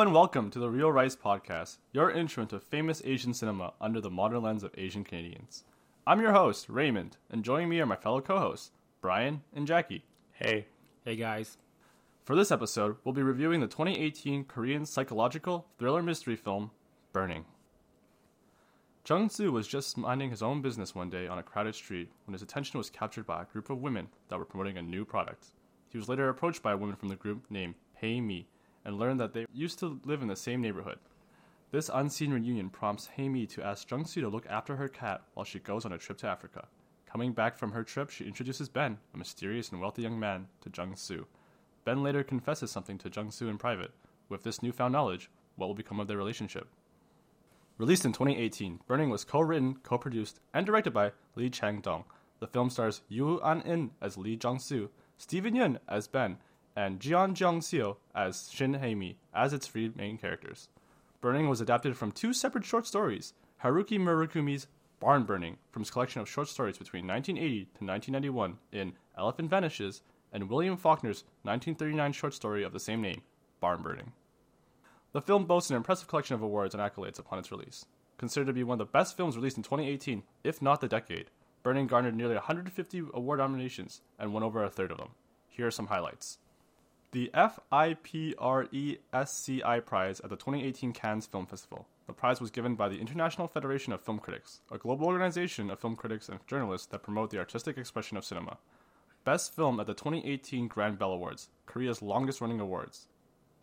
Hello and welcome to the Real Rice Podcast, your intro into famous Asian cinema under the modern lens of Asian Canadians. I'm your host, Raymond, and joining me are my fellow co hosts, Brian and Jackie. Hey. Hey guys. For this episode, we'll be reviewing the 2018 Korean psychological thriller mystery film, Burning. Jung Soo was just minding his own business one day on a crowded street when his attention was captured by a group of women that were promoting a new product. He was later approached by a woman from the group named Hae-mi and learned that they used to live in the same neighborhood. This unseen reunion prompts Hae-mi to ask Jung Soo to look after her cat while she goes on a trip to Africa. Coming back from her trip, she introduces Ben, a mysterious and wealthy young man, to Jung Soo. Ben later confesses something to Jung Soo in private. With this newfound knowledge, what will become of their relationship? Released in 2018, Burning was co-written, co-produced, and directed by Lee Chang-dong. The film stars Yoo Ah-in as Lee Jong-soo, Steven Yeun as Ben, and Jeon Jong-seo as Shin Hae-mi as its three main characters. Burning was adapted from two separate short stories, Haruki Murakami's Barn Burning from his collection of short stories between 1980 to 1991 in Elephant Vanishes, and William Faulkner's 1939 short story of the same name, Barn Burning. The film boasts an impressive collection of awards and accolades upon its release. Considered to be one of the best films released in 2018, if not the decade, Burning garnered nearly 150 award nominations and won over a third of them. Here are some highlights. The FIPRESCI Prize at the 2018 Cannes Film Festival. The prize was given by the International Federation of Film Critics, a global organization of film critics and journalists that promote the artistic expression of cinema. Best Film at the 2018 Grand Bell Awards, Korea's longest running awards.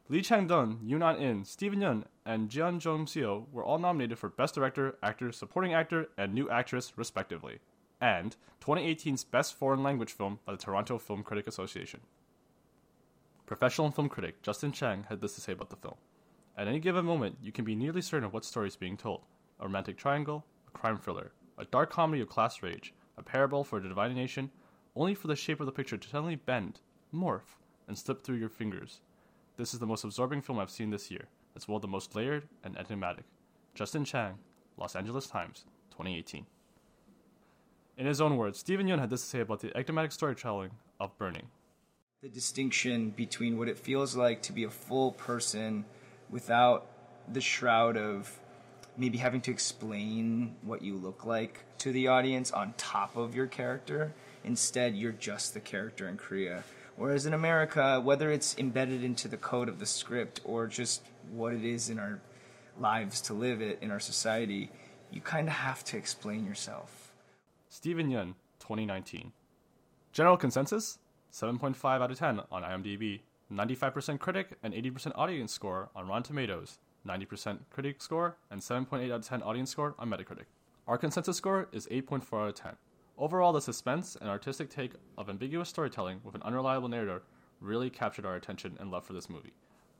Lee Chang-dong, Yoo Ah-in, Steven Yeun, and Jeon Jong-seo were all nominated for Best Director, Actor, Supporting Actor, and New Actress, respectively, and 2018's Best Foreign Language Film by the Toronto Film Critic Association. Professional film critic Justin Chang had this to say about the film. At any given moment, you can be nearly certain of what story is being told a romantic triangle, a crime thriller, a dark comedy of class rage, a parable for a divided nation, only for the shape of the picture to suddenly bend, morph, and slip through your fingers. This is the most absorbing film I've seen this year, as well the most layered and enigmatic. Justin Chang, Los Angeles Times, 2018. In his own words, Steven Yeun had this to say about the enigmatic storytelling of Burning. The distinction between what it feels like to be a full person without the shroud of maybe having to explain what you look like to the audience on top of your character. Instead, you're just the character in Korea. Whereas in America, whether it's embedded into the code of the script or just what it is in our lives to live it in our society, you kind of have to explain yourself. Steven Yeun, 2019. General consensus? 7.5 out of 10 on IMDb, 95% critic and 80% audience score on Rotten Tomatoes, 90% critic score and 7.8 out of 10 audience score on Metacritic. Our consensus score is 8.4 out of 10. Overall, the suspense and artistic take of ambiguous storytelling with an unreliable narrator really captured our attention and love for this movie.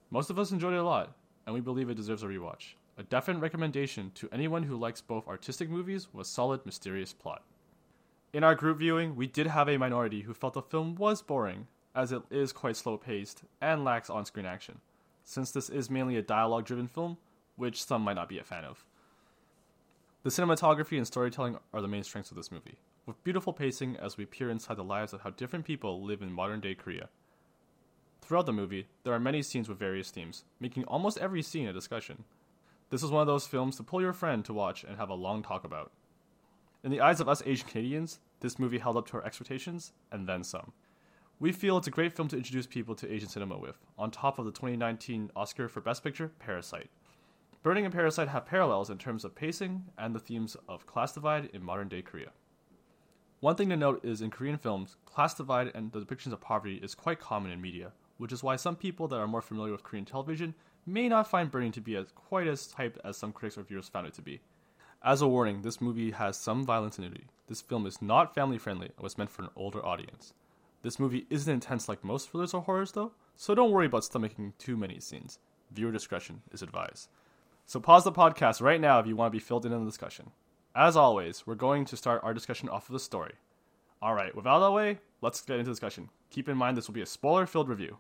Most of us enjoyed it a lot, and we believe it deserves a rewatch. A definite recommendation to anyone who likes both artistic movies with solid, mysterious plot. In our group viewing, we did have a minority who felt the film was boring, as it is quite slow paced and lacks on screen action, since this is mainly a dialogue driven film, which some might not be a fan of. The cinematography and storytelling are the main strengths of this movie, with beautiful pacing as we peer inside the lives of how different people live in modern day Korea. Throughout the movie, there are many scenes with various themes, making almost every scene a discussion. This is one of those films to pull your friend to watch and have a long talk about. In the eyes of us Asian Canadians, this movie held up to our expectations and then some. We feel it's a great film to introduce people to Asian cinema with, on top of the 2019 Oscar for Best Picture, Parasite. Burning and Parasite have parallels in terms of pacing and the themes of class divide in modern day Korea. One thing to note is in Korean films, class divide and the depictions of poverty is quite common in media, which is why some people that are more familiar with Korean television may not find Burning to be as quite as hyped as some critics or viewers found it to be. As a warning, this movie has some violence and nudity. This film is not family friendly and was meant for an older audience. This movie isn't intense like most thrillers or horrors, though, so don't worry about stomaching too many scenes. Viewer discretion is advised. So pause the podcast right now if you want to be filled in on the discussion. As always, we're going to start our discussion off of the story. Alright, without all that way, let's get into discussion. Keep in mind this will be a spoiler filled review.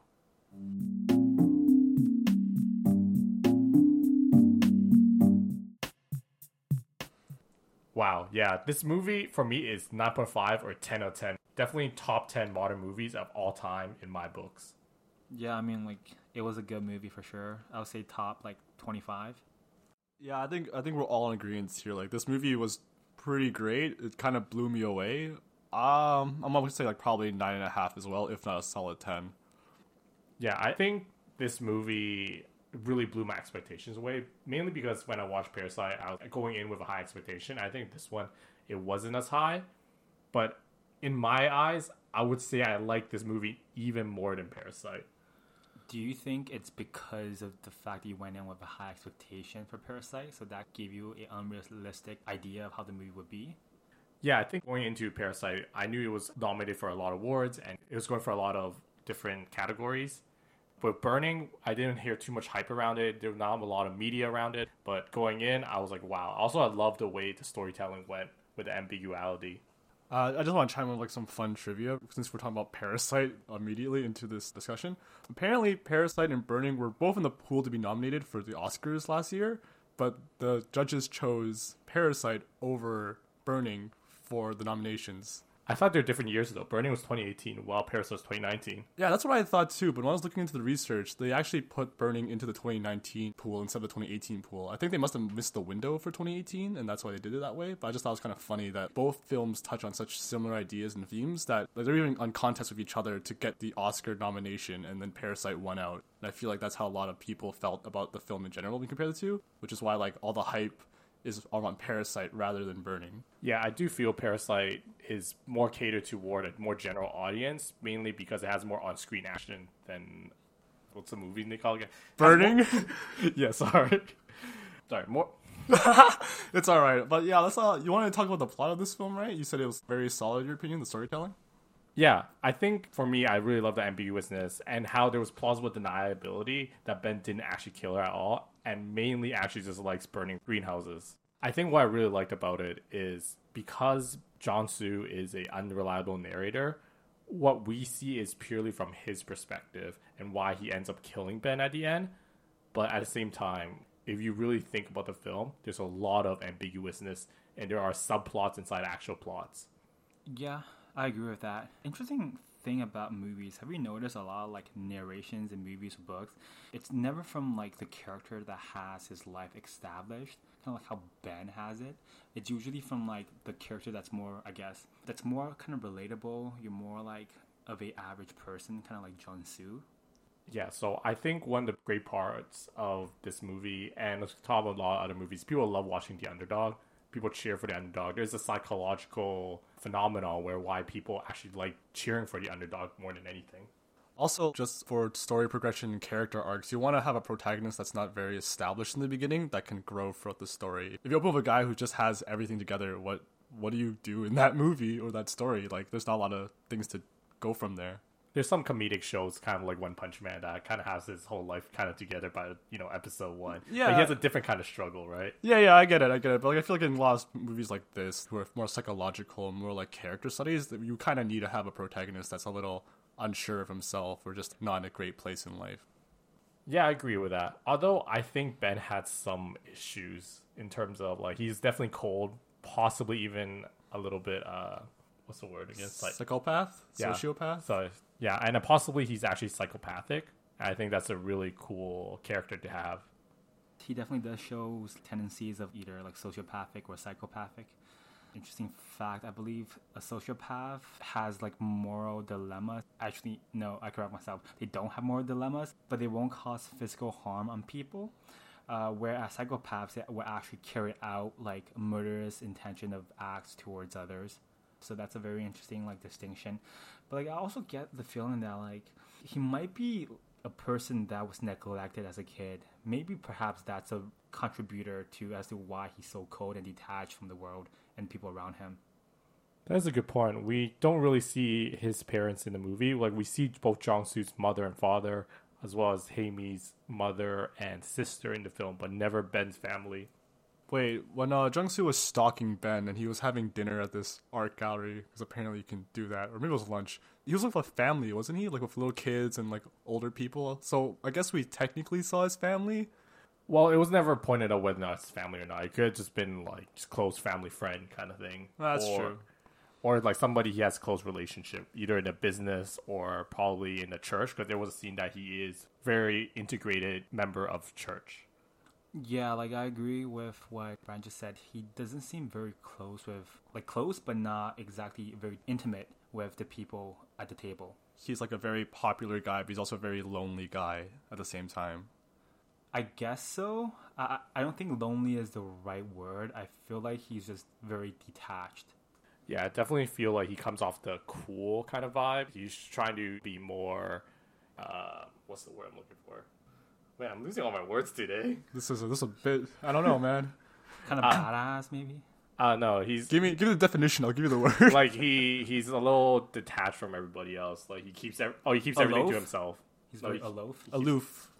Wow, yeah, this movie for me is 9.5 or 10 out of 10. Definitely top 10 modern movies of all time in my books. Yeah, I mean like it was a good movie for sure. I would say top like 25. Yeah, I think I think we're all in agreement here. Like this movie was pretty great. It kind of blew me away. Um, I'm gonna say like probably nine and a half as well, if not a solid ten. Yeah, I think this movie really blew my expectations away. Mainly because when I watched Parasite, I was going in with a high expectation. I think this one it wasn't as high, but in my eyes, I would say I like this movie even more than Parasite. Do you think it's because of the fact that you went in with a high expectation for Parasite, so that gave you an unrealistic idea of how the movie would be? Yeah, I think going into Parasite, I knew it was nominated for a lot of awards and it was going for a lot of different categories. With Burning, I didn't hear too much hype around it. There was not a lot of media around it. But going in, I was like, wow. Also, I love the way the storytelling went with the ambiguity. Uh, I just want to chime in with like some fun trivia since we're talking about Parasite immediately into this discussion. Apparently, Parasite and Burning were both in the pool to be nominated for the Oscars last year, but the judges chose Parasite over Burning for the nominations. I thought they were different years though. Burning was 2018, while Parasite was 2019. Yeah, that's what I thought too. But when I was looking into the research, they actually put Burning into the 2019 pool instead of the 2018 pool. I think they must have missed the window for 2018, and that's why they did it that way. But I just thought it was kind of funny that both films touch on such similar ideas and themes that like, they're even on contest with each other to get the Oscar nomination, and then Parasite won out. And I feel like that's how a lot of people felt about the film in general when you compare the two, which is why like all the hype is on Parasite rather than Burning. Yeah, I do feel Parasite is more catered toward a more general audience, mainly because it has more on-screen action than what's the movie they call it? Burning. yeah, sorry, sorry, more. it's all right, but yeah, let's. Uh, you wanted to talk about the plot of this film, right? You said it was very solid. Your opinion, the storytelling. Yeah, I think for me, I really love the ambiguousness and how there was plausible deniability that Ben didn't actually kill her at all, and mainly actually just likes burning greenhouses. I think what I really liked about it is because Jong-soo is a unreliable narrator, what we see is purely from his perspective and why he ends up killing Ben at the end. But at the same time, if you really think about the film, there's a lot of ambiguousness and there are subplots inside actual plots. Yeah, I agree with that. Interesting thing about movies, have you noticed a lot of like narrations in movies books? It's never from like the character that has his life established, kind of like how Ben has it. It's usually from like the character that's more, I guess, that's more kind of relatable. You're more like of a average person, kind of like Jong-soo. Yeah, so I think one of the great parts of this movie, and let's talk about a lot of other movies, people love watching the underdog. People cheer for the underdog. There's a psychological phenomenon where why people actually like cheering for the underdog more than anything. Also, just for story progression and character arcs, you want to have a protagonist that's not very established in the beginning that can grow throughout the story. If you open with a guy who just has everything together, what what do you do in that movie or that story? Like, there's not a lot of things to go from there. There's some comedic shows, kind of like One Punch Man, that kind of has his whole life kind of together by you know episode one. Yeah. like, he has a different kind of struggle, right? Yeah, yeah, I get it, I get it. But like, I feel like in a lot of movies like this, who are more psychological, more like character studies, that you kind of need to have a protagonist that's a little unsure of himself or just not in a great place in life. Yeah, I agree with that. Although I think Ben had some issues in terms of like he's definitely cold, possibly even a little bit uh what's the word again? Like Psychopath, Yeah. sociopath. so yeah, and possibly he's actually psychopathic. I think that's a really cool character to have. He definitely does show tendencies of either like sociopathic or psychopathic. Interesting fact, I believe a sociopath has like moral dilemmas. Actually, no, I correct myself. They don't have moral dilemmas, but they won't cause physical harm on people. Uh, whereas psychopaths will actually carry out like murderous intention of acts towards others. So that's a very interesting like distinction. But like I also get the feeling that like he might be a person that was neglected as a kid. Maybe perhaps that's a contributor to as to why he's so cold and detached from the world and people around him. That's a good point. We don't really see his parents in the movie. Like we see both Jong-soo's mother and father, as well as Hae-mi's mother and sister in the film, but never Ben's family. Wait, when uh, Jung-soo was stalking Ben and he was having dinner at this art gallery, because apparently you can do that, or maybe it was lunch. He was with a family, wasn't he? Like with little kids and like older people. So I guess we technically saw his family. Well, it was never pointed out whether or not it's family or not. It could have just been like just close family friend kind of thing. That's Or- true. or like somebody he has close relationship, either in a business or probably in a church. Because there was a scene that he is very integrated member of church. Yeah, like I agree with what Brian just said. He doesn't seem very close with, like close, but not exactly very intimate with the people at the table. He's like a very popular guy, but he's also a very lonely guy at the same time. I guess so. I I don't think lonely is the right word. I feel like he's just very detached. Yeah, I definitely feel like he comes off the cool kind of vibe. He's trying to be more. Uh, what's the word I'm looking for? Man, I'm losing all my words today. This is a, this is a bit. I don't know, man. Kind of badass, maybe. Uh no, he's give me give me the definition. I'll give you the word. like he he's a little detached from everybody else. Like he keeps ev- oh he keeps everything Aloof? to himself. He's No, very he- aloof. Aloof.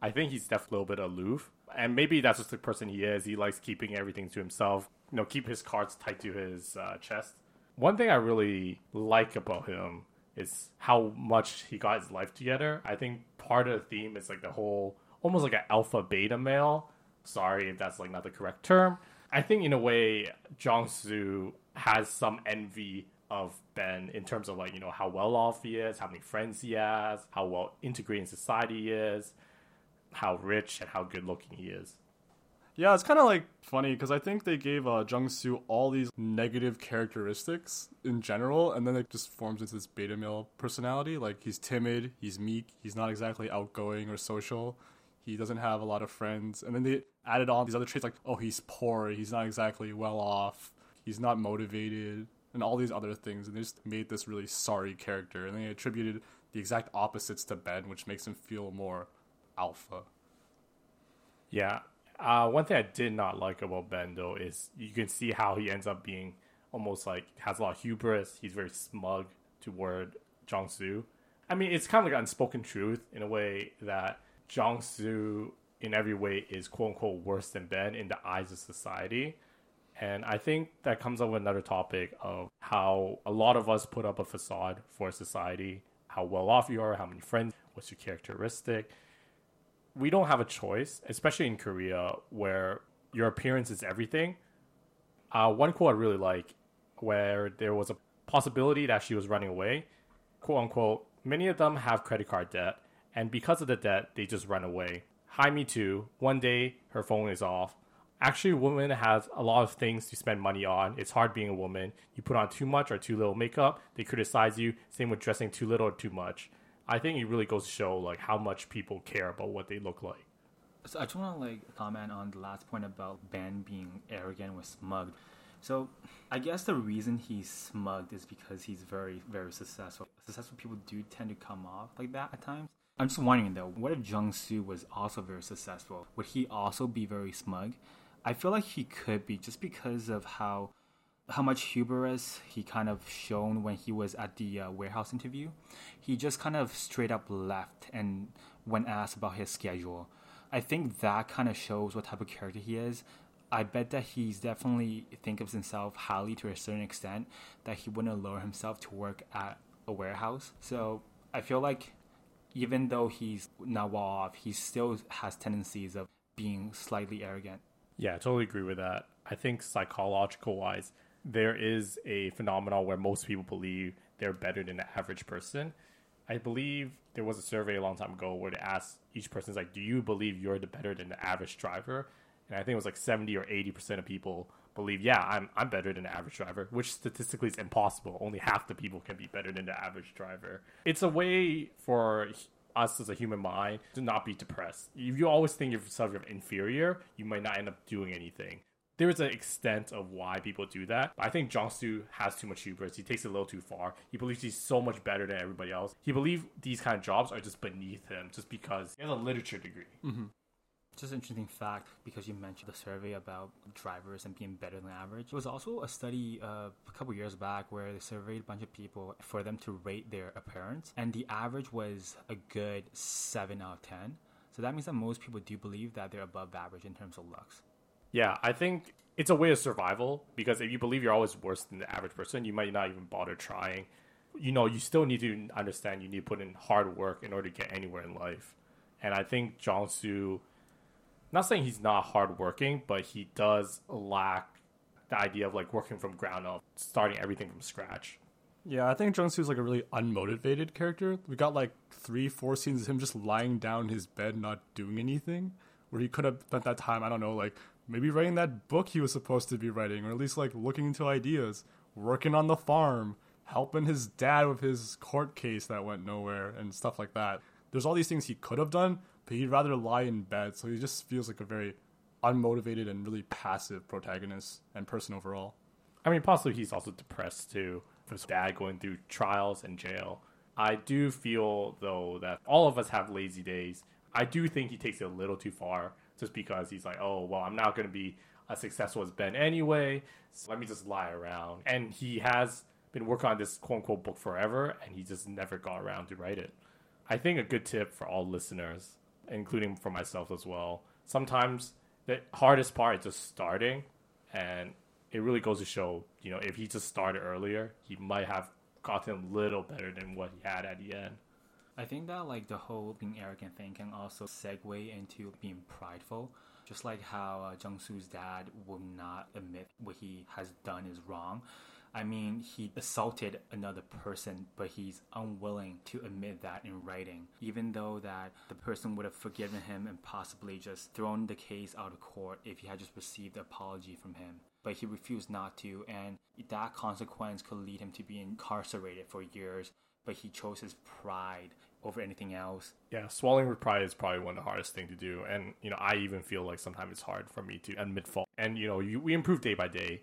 I think he's definitely a little bit aloof, and maybe that's just the person he is. He likes keeping everything to himself. You know, keep his cards tight to his uh, chest. One thing I really like about him is how much he got his life together. I think part of the theme is like the whole almost like an alpha beta male. Sorry if that's like not the correct term. I think in a way, Jong Soo has some envy of Ben in terms of like you know how well off he is, how many friends he has, how well integrated in society he is, how rich and how good looking he is. Yeah, it's kind of like funny because I think they gave uh, Jung Soo all these negative characteristics in general, and then it just forms into this beta male personality. Like he's timid, he's meek, he's not exactly outgoing or social. He doesn't have a lot of friends, and then they added on these other traits like, oh, he's poor, he's not exactly well off, he's not motivated, and all these other things, and they just made this really sorry character, and they attributed the exact opposites to Ben, which makes him feel more alpha. Yeah. Uh, one thing I did not like about Ben though is you can see how he ends up being almost like has a lot of hubris. He's very smug toward Soo. I mean, it's kind of like unspoken truth in a way that Soo, in every way, is quote unquote worse than Ben in the eyes of society. And I think that comes up with another topic of how a lot of us put up a facade for society, how well off you are, how many friends, what's your characteristic we don't have a choice, especially in Korea where your appearance is everything. Uh, one quote I really like, where there was a possibility that she was running away, quote unquote, many of them have credit card debt, and because of the debt, they just run away. Hi, me too. One day, her phone is off. Actually, a woman has a lot of things to spend money on. It's hard being a woman. You put on too much or too little makeup, they criticize you. Same with dressing too little or too much. I think it really goes to show like how much people care about what they look like. So I just want to like comment on the last point about Ben being arrogant or smug. So I guess the reason he's smug is because he's very very successful. Successful people do tend to come off like that at times. I'm just wondering though, what if Jung Soo was also very successful? Would he also be very smug? I feel like he could be just because of how how much hubris he kind of shown when he was at the uh, warehouse interview. He just kind of straight up left and when asked about his schedule. I think that kind of shows what type of character he is. I bet that he's definitely think of himself highly to a certain extent that he wouldn't lower himself to work at a warehouse. So I feel like even though he's not well off, he still has tendencies of being slightly arrogant. Yeah, I totally agree with that. I think psychological wise, there is a phenomenon where most people believe they're better than the average person. I believe there was a survey a long time ago where they asked each person, like, do you believe you're the better than the average driver? And I think it was like 70 or 80% of people believe, yeah, I'm, I'm better than the average driver, which statistically is impossible. Only half the people can be better than the average driver. It's a way for us as a human mind to not be depressed. If you always think yourself as inferior, you might not end up doing anything there is an extent of why people do that. But I think Jong Soo has too much hubris. He takes it a little too far. He believes he's so much better than everybody else. He believes these kind of jobs are just beneath him just because he has a literature degree. Just an interesting fact because you mentioned the survey about drivers and being better than average. There was also a study uh, a couple years back where they surveyed a bunch of people for them to rate their appearance, and the average was a good 7 out of 10. So that means that most people do believe that they're above average in terms of looks. Yeah, I think it's a way of survival because if you believe you're always worse than the average person, you might not even bother trying. You know, you still need to understand you need to put in hard work in order to get anywhere in life. And I think Soo, not saying he's not hardworking, but he does lack the idea of like working from ground up, starting everything from scratch. Yeah, I think Jung Soo's like a really unmotivated character. We got like three, four scenes of him just lying down in his bed, not doing anything, where he could have spent that time, I don't know, like maybe writing that book he was supposed to be writing, or at least like looking into ideas, working on the farm, helping his dad with his court case that went nowhere, and stuff like that. There's all these things he could have done, but he'd rather lie in bed, so he just feels like a very unmotivated and really passive protagonist and person overall. I mean, possibly he's also depressed too, with his dad going through trials and jail. I do feel though that all of us have lazy days. I do think he takes it a little too far, just because he's like, oh well, I'm not going to be as successful as Ben anyway. So let me just lie around. And he has been working on this quote unquote book forever, and he just never got around to write it. I think a good tip for all listeners, including for myself as well. Sometimes the hardest part is just starting, and it really goes to show, you know, if he just started earlier, he might have gotten a little better than what he had at the end. I think that like the whole being arrogant thing can also segue into being prideful. Just like how uh, Jung Soo's dad will not admit what he has done is wrong. I mean, he assaulted another person, but he's unwilling to admit that in writing, even though that the person would have forgiven him and possibly just thrown the case out of court if he had just received an apology from him. But he refused not to, and that consequence could lead him to be incarcerated for years. But he chose his pride over anything else. Yeah, swallowing with pride is probably one of the hardest thing to do, and you know, I even feel like sometimes it's hard for me to admit fault. And you know, you, we improve day by day.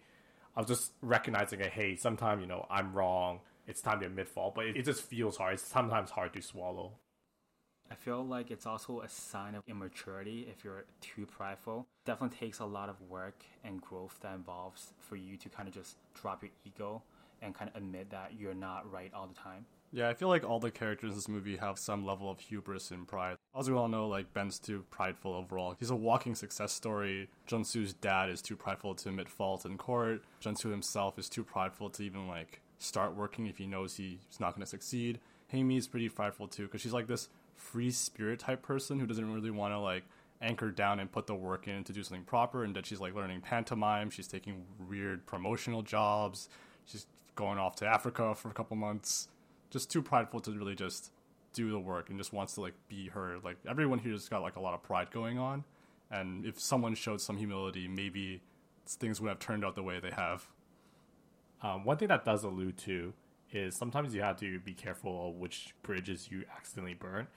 I was just recognizing, that, hey, sometimes you know I'm wrong. It's time to admit fault, but it, it just feels hard. It's sometimes hard to swallow. I feel like it's also a sign of immaturity if you're too prideful. Definitely takes a lot of work and growth that involves for you to kind of just drop your ego and kind of admit that you're not right all the time. Yeah, I feel like all the characters in this movie have some level of hubris and pride. As we all know, like Ben's too prideful overall. He's a walking success story. Jung Soo's dad is too prideful to admit fault in court. Jung Soo himself is too prideful to even like start working if he knows he's not going to succeed. Hae-Mi is pretty prideful too because she's like this free spirit type person who doesn't really want to like anchor down and put the work in to do something proper. And that she's like learning pantomime. She's taking weird promotional jobs. She's going off to Africa for a couple months just too prideful to really just do the work and just wants to like be her. Like everyone here has got like a lot of pride going on, and if someone showed some humility, maybe things would have turned out the way they have. Um, one thing that does allude to is sometimes you have to be careful which bridges you accidentally burn.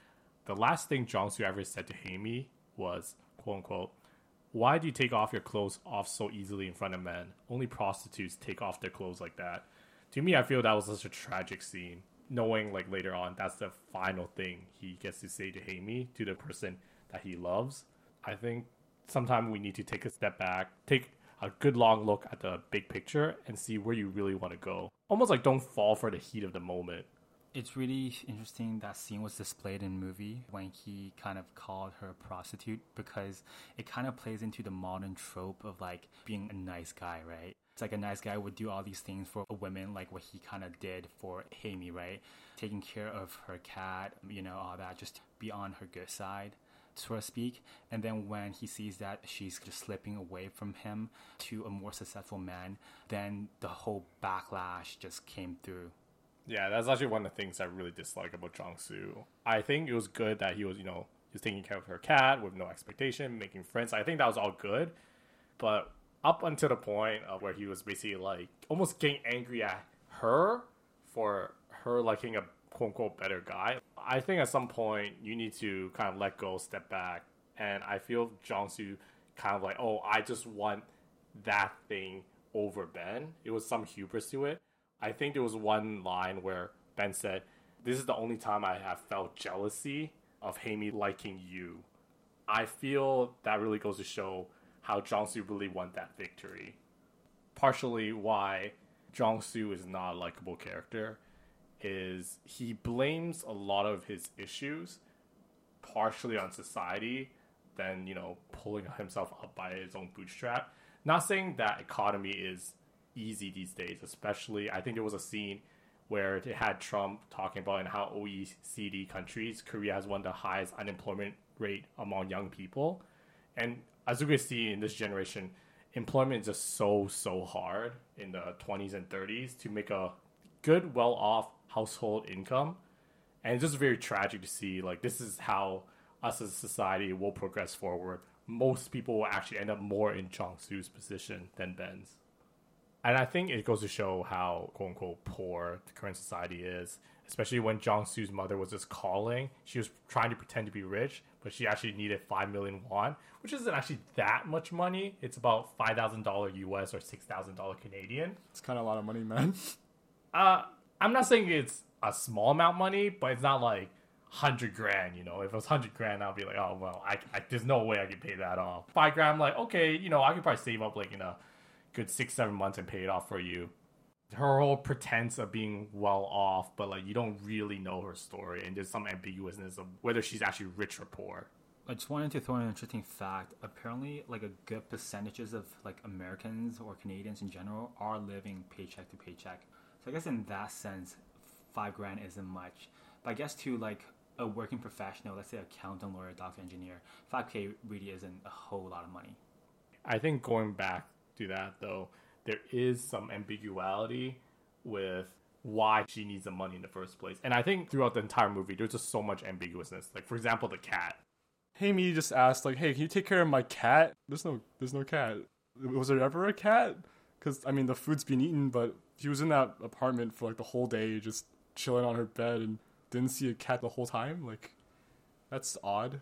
The last thing Jung Soo ever said to Hae-Mi was, quote unquote, why do you take off your clothes off so easily in front of men? Only prostitutes take off their clothes like that. To me, I feel that was such a tragic scene knowing like later on that's the final thing he gets to say to Hae-Mi to the person that he loves. I think sometimes we need to take a step back, take a good long look at the big picture and see where you really want to go. Almost like don't fall for the heat of the moment. It's really interesting that scene was displayed in movie when he kind of called her a prostitute because it kind of plays into the modern trope of like being a nice guy, right? It's like a nice guy would do all these things for a woman, like what he kind of did for Hae-Mi, right? Taking care of her cat, you know, all that, just be on her good side so to speak. And then when he sees that she's just slipping away from him to a more successful man, then the whole backlash just came through. Yeah, that's actually one of the things I really dislike about Soo. I think it was good that he was, you know, was taking care of her cat with no expectation, making friends. I think that was all good. But up until the point of where he was basically like almost getting angry at her for her liking a quote unquote better guy. I think at some point you need to kind of let go, step back, and I feel Jung Soo kind of like, oh, I just want that thing over Ben. It was some hubris to it. I think there was one line where Ben said, "This is the only time I have felt jealousy of Hae-Mi liking you." I feel that really goes to show how Jung Soo really won that victory. Partially why Jung Soo is not a likable character is he blames a lot of his issues partially on society than, you know, pulling himself up by his own bootstrap. Not saying that economy is easy these days, especially I think there was a scene where it had Trump talking about in how OECD countries, Korea has one of the highest unemployment rate among young people. And as we can see in this generation, employment is just so so hard in the 20s and 30s to make a good, well off household income, and it's just very tragic to see. Like this is how us as a society will progress forward. Most people will actually end up more in Jong Soo's position than Ben's. And I think it goes to show how quote unquote poor the current society is, especially when Jong Soo's mother was just calling. She was trying to pretend to be rich, but she actually needed 5 million won, which isn't actually that much money. It's about $5,000 US or $6,000 Canadian. It's kind of a lot of money, man. Uh, I'm not saying it's a small amount of money, but it's not like 100 grand, you know. If it was 100 grand, I'll be like, oh, well, I, I, there's no way I could pay that off. 5 grand, I'm like, okay, you know, I could probably save up like, you know, good six, seven months and pay it off for you. Her whole pretense of being well off, but like you don't really know her story, and there's some ambiguousness of whether she's actually rich or poor. I just wanted to throw in an interesting fact. Apparently, like a good percentages of like Americans or Canadians in general are living paycheck to paycheck. So I guess in that sense, five grand isn't much. But I guess to like a working professional, let's say accountant, lawyer, doctor, engineer, five k really isn't a whole lot of money. I think going back to that though, there is some ambiguity with why she needs the money in the first place. And I think throughout the entire movie, there's just so much ambiguousness. Like for example, the cat. Hae-mi just asked, like, "Hey, can you take care of my cat?" There's no, there's no cat. Was there ever a cat? Because I mean, the food's been eaten, but she was in that apartment for like the whole day, just chilling on her bed, and didn't see a cat the whole time. Like, that's odd.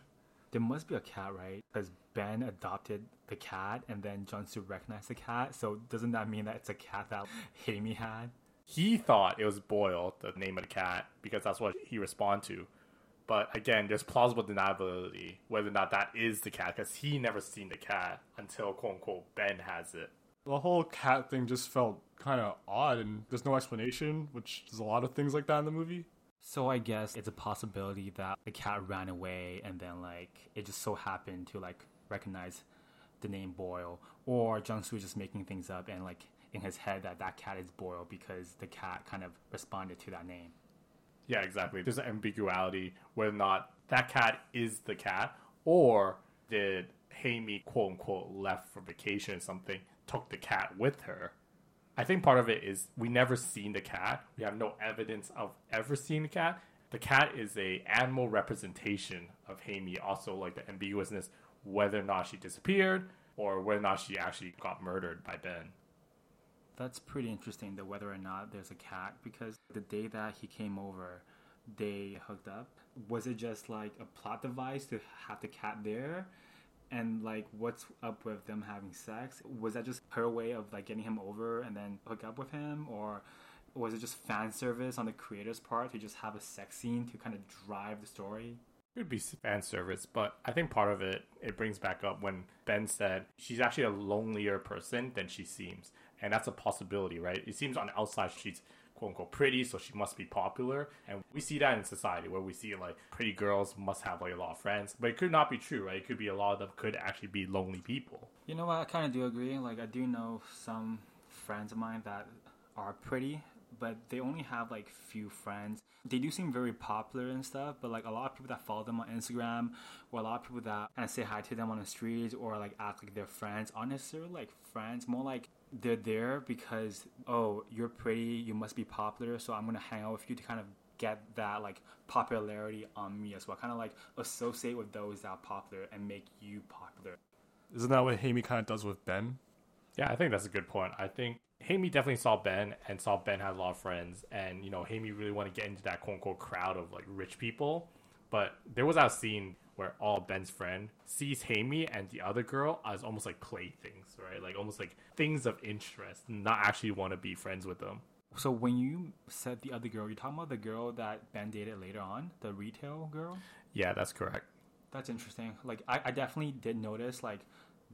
There must be a cat, right? Because Ben adopted the cat, and then Jong Soo recognized the cat. So doesn't that mean that it's a cat that Hae-mi had? He thought it was Boyle, the name of the cat, because that's what he responded to. But again, there's plausible deniability whether or not that is the cat, because he never seen the cat until quote unquote Ben has it. The whole cat thing just felt kind of odd, and there's no explanation, which there's a lot of things like that in the movie. So I guess it's a possibility that the cat ran away, and then like it just so happened to like recognize the name Boyle, or Jung Soo just making things up and like in his head that that cat is Boyle because the cat kind of responded to that name. Yeah, exactly. There's an ambiguity whether or not that cat is the cat, or did Hae-mi quote unquote left for vacation or something, took the cat with her. I think part of it is we never seen the cat. We have no evidence of ever seeing the cat. The cat is a animal representation of Hae-mi, also like the ambiguousness whether or not she disappeared or whether or not she actually got murdered by Ben. That's pretty interesting, the whether or not there's a cat, because the day that he came over, they hooked up. Was it just like a plot device to have the cat there? And like, what's up with them having sex? Was that just her way of like getting him over and then hook up with him, or was it just fan service on the creator's part to just have a sex scene to kind of drive the story? It would be fan service, but I think part of it it brings back up when Ben said she's actually a lonelier person than she seems, and that's a possibility, right? It seems on the outside she's quote unquote pretty, so she must be popular, and we see that in society where we see like pretty girls must have like a lot of friends, but it could not be true, right? It could be a lot of them could actually be lonely people. You know what? I kind of do agree. Like, I do know some friends of mine that are pretty, but they only have like few friends. They do seem very popular and stuff, but like a lot of people that follow them on Instagram, or a lot of people that kind of say hi to them on the streets, or like act like they're friends, aren't necessarily like friends. More like they're there because oh, you're pretty, you must be popular, so I'm gonna hang out with you to kind of get that like popularity on me as well. Kind of like associate with those that are popular and make you popular. Isn't that what Hae-mi kind of does with Ben? Yeah, I think that's a good point. I think Hae-mi definitely saw Ben and saw Ben had a lot of friends, and you know Hae-mi really wanted to get into that quote unquote crowd of like rich people. But there was that scene where all Ben's friend sees Hae-mi and the other girl as almost like playthings, right? Like almost like things of interest, not actually want to be friends with them. So when you said the other girl, you're talking about the girl that Ben dated later on, the retail girl. Yeah, that's correct. That's interesting. Like I, I definitely did notice like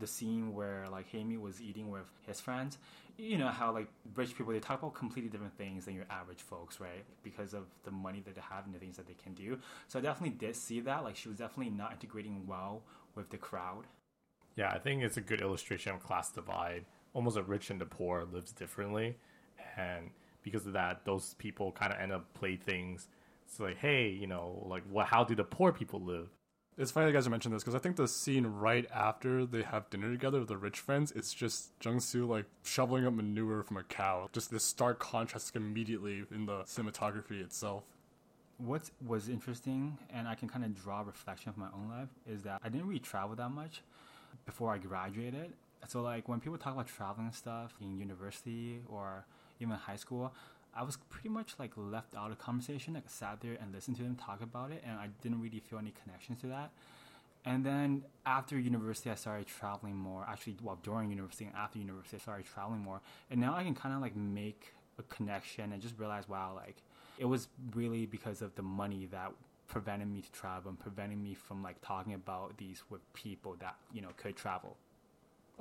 the scene where like Hae-mi was eating with his friends. You know how like rich people they talk about completely different things than your average folks, right? Because of the money that they have and the things that they can do. So I definitely did see that. Like she was definitely not integrating well with the crowd. Yeah, I think it's a good illustration of class divide. Almost the rich and the poor lives differently, and because of that, those people kind of end up playthings. It's like, hey, you know, like what? How do the poor people live? It's funny you guys mentioned this because I think the scene right after they have dinner together the rich friends, it's just Jung Soo like shoveling up manure from a cow. Just this stark contrast immediately in the cinematography itself. What was interesting, and I can kind of draw a reflection of my own life, is that I didn't really travel that much before I graduated. So, like, when people talk about traveling stuff in university or even high school, I was pretty much like left out of conversation. Like, sat there and listened to them talk about it, and I didn't really feel any connections to that. And then after university, I started traveling more. Actually, well, during university and after university, I started traveling more. And now I can kind of like make a connection and just realize, wow, like it was really because of the money that prevented me to travel and preventing me from like talking about these with people that you know could travel.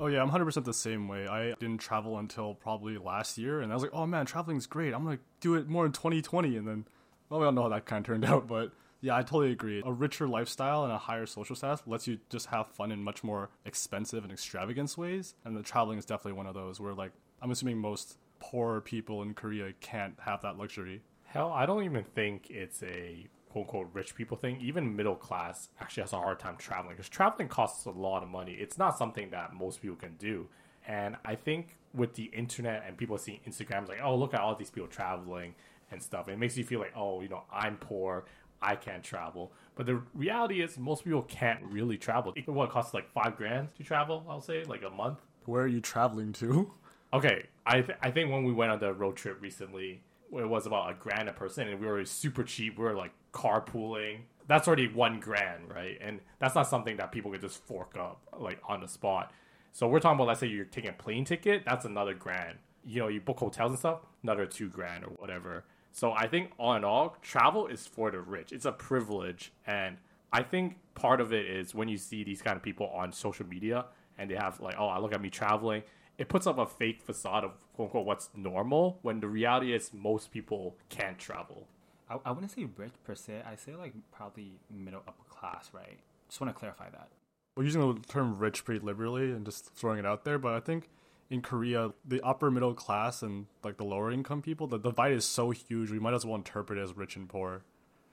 Oh yeah, I'm 100% the same way. I didn't travel until probably last year, and I was like, oh man, traveling's great. I'm gonna do it more in 2020, and then, well, we all know how that kind of turned out, but yeah, I totally agree. A richer lifestyle and a higher social status lets you just have fun in much more expensive and extravagant ways, and the traveling is definitely one of those where like I'm assuming most poor people in Korea can't have that luxury. Hell, I don't even think it's a quote unquote rich people thing. Even middle class actually has a hard time traveling because traveling costs a lot of money. It's not something that most people can do. And I think with the internet and people seeing Instagrams like, oh, look at all these people traveling and stuff, it makes you feel like, oh, you know, I'm poor, I can't travel. But the reality is, most people can't really travel. It, What costs like five grand to travel? I'll say like a month. Where are you traveling to? Okay, I th- I think when we went on the road trip recently, it was about a grand a person, and we were super cheap. We were like carpooling. That's already one grand, right? And that's not something that people could just fork up like on the spot. So we're talking about let's say you're taking a plane ticket, that's another grand. You know, you book hotels and stuff, another two grand or whatever. So I think all in all, travel is for the rich. It's a privilege, and I think part of it is when you see these kind of people on social media and they have like, oh, I look at me traveling. It puts up a fake facade of quote unquote what's normal when the reality is most people can't travel. I, I wouldn't say rich per se. I say like probably middle upper class, right? Just want to clarify that. We're using the term rich pretty liberally and just throwing it out there, but I think in Korea, the upper middle class and like the lower income people, the divide is so huge. We might as well interpret it as rich and poor.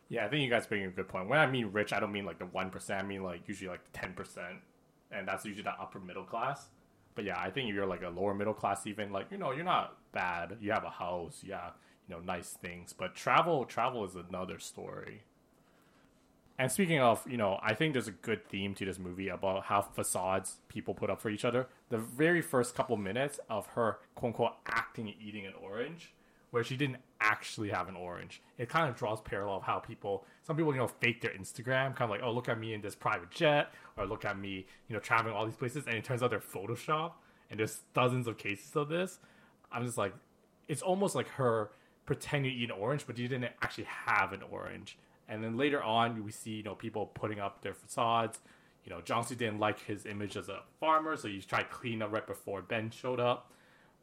Yeah, I think you guys bring a good point. When I mean rich, I don't mean like the one percent. I mean like usually like the ten percent, and that's usually the upper middle class. But yeah, I think if you're like a lower middle class, even like you know you're not bad. You have a house, yeah, you know nice things. But travel, travel is another story. And speaking of, you know, I think there's a good theme to this movie about how facades people put up for each other. The very first couple minutes of her quote unquote acting and eating an orange, where she didn't actually have an orange. It kind of draws parallel of how people, some people, you know, fake their Instagram, kind of like, oh, look at me in this private jet, or look at me, you know, traveling all these places, and it turns out they're Photoshop. And there's dozens of cases of this. I'm just like, it's almost like her pretending you eat an orange, but you didn't actually have an orange. And then later on, we see you know people putting up their facades. You know, Soo didn't like his image as a farmer, so he tried to clean up right before Ben showed up,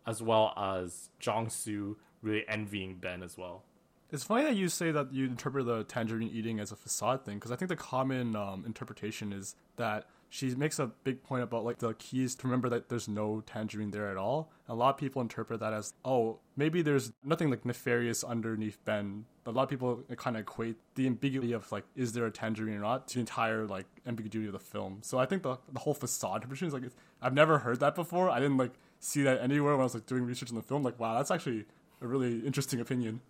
as well as Soo really envying Ben as well. It's funny that you say that you interpret the tangerine eating as a facade thing, because I think the common um, interpretation is that she makes a big point about like the keys to remember that there's no tangerine there at all. A lot of people interpret that as, oh, maybe there's nothing like nefarious underneath Ben. A lot of people kind of equate the ambiguity of like, is there a tangerine or not, to the entire like ambiguity of the film. So I think the the whole facade interpretation is like, I've never heard that before. I didn't like see that anywhere when I was like doing research on the film. Like, wow, that's actually a really interesting opinion.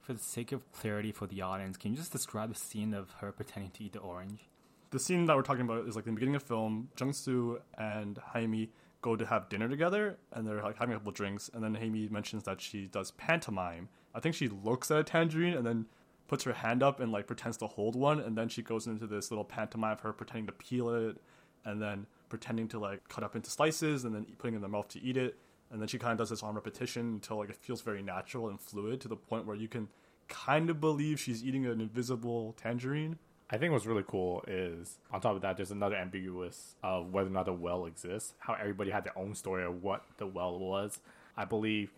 For the sake of clarity for the audience, can you just describe the scene of her pretending to eat the orange? The scene that we're talking about is like the beginning of film. Jung Soo and Hae-mi go to have dinner together, and they're like having a couple drinks. And then Hae-mi mentions that she does pantomime. I think she looks at a tangerine and then puts her hand up and like pretends to hold one, and then she goes into this little pantomime of her pretending to peel it, and then pretending to like cut up into slices, and then putting in the mouth to eat it. And then she kind of does this on repetition until like it feels very natural and fluid to the point where you can kind of believe she's eating an invisible tangerine. I think what's really cool is on top of that, there's another ambiguous of whether or not the well exists. How everybody had their own story of what the well was. I believe,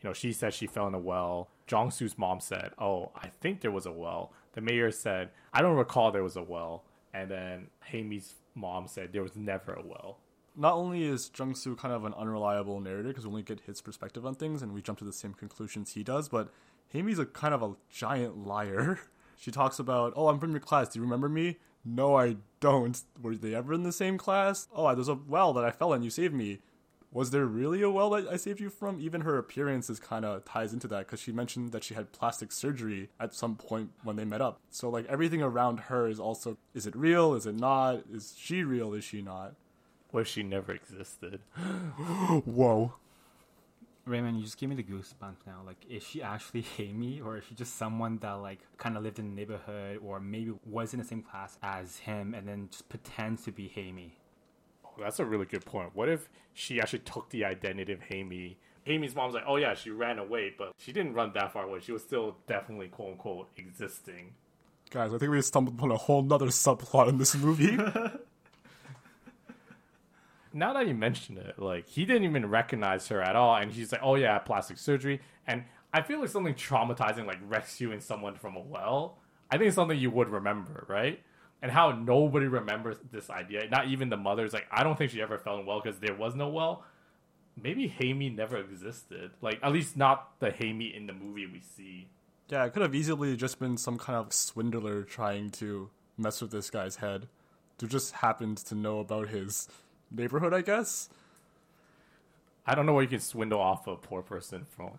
you know, she said she fell in a well. Jong Soo's mom said, "Oh, I think there was a well." The mayor said, "I don't recall there was a well." And then Hae-mi's mom said there was never a well. Not only is Jung Soo kind of an unreliable narrator because we only get his perspective on things and we jump to the same conclusions he does, but Hae-mi's a kind of a giant liar. She talks about, "Oh, I'm from your class. Do you remember me?" No, I don't. Were they ever in the same class? Oh, there's a well that I fell in. You saved me. Was there really a well that I saved you from? Even her appearance is kind of ties into that because she mentioned that she had plastic surgery at some point when they met up. So like everything around her is also is it real? Is it not? Is she real? Is she not? If she never existed? Whoa. Raymond, you just gave me the goosebumps now. Like, is she actually Hae-mi, or is she just someone that like kind of lived in the neighborhood, or maybe was in the same class as him, and then just pretends to be Hae-mi? Oh, that's a really good point. What if she actually took the identity of Hae-mi? Hae-mi's mom's like, oh yeah, she ran away, but she didn't run that far away. She was still definitely quote unquote existing. Guys, I think we just stumbled upon a whole nother subplot in this movie. now that you mention it, like he didn't even recognize her at all, and he's like, "Oh yeah, plastic surgery." And I feel like something traumatizing, like rescuing someone from a well. I think it's something you would remember, right? And how nobody remembers this idea, not even the mother's like, I don't think she ever fell in well because there was no well. Maybe Hae-mi never existed, like at least not the Hae-mi in the movie we see. yeah, it could have easily just been some kind of swindler trying to mess with this guy's head. Who just happened to know about his neighborhood, I guess. I don't know where you can swindle off a poor person from.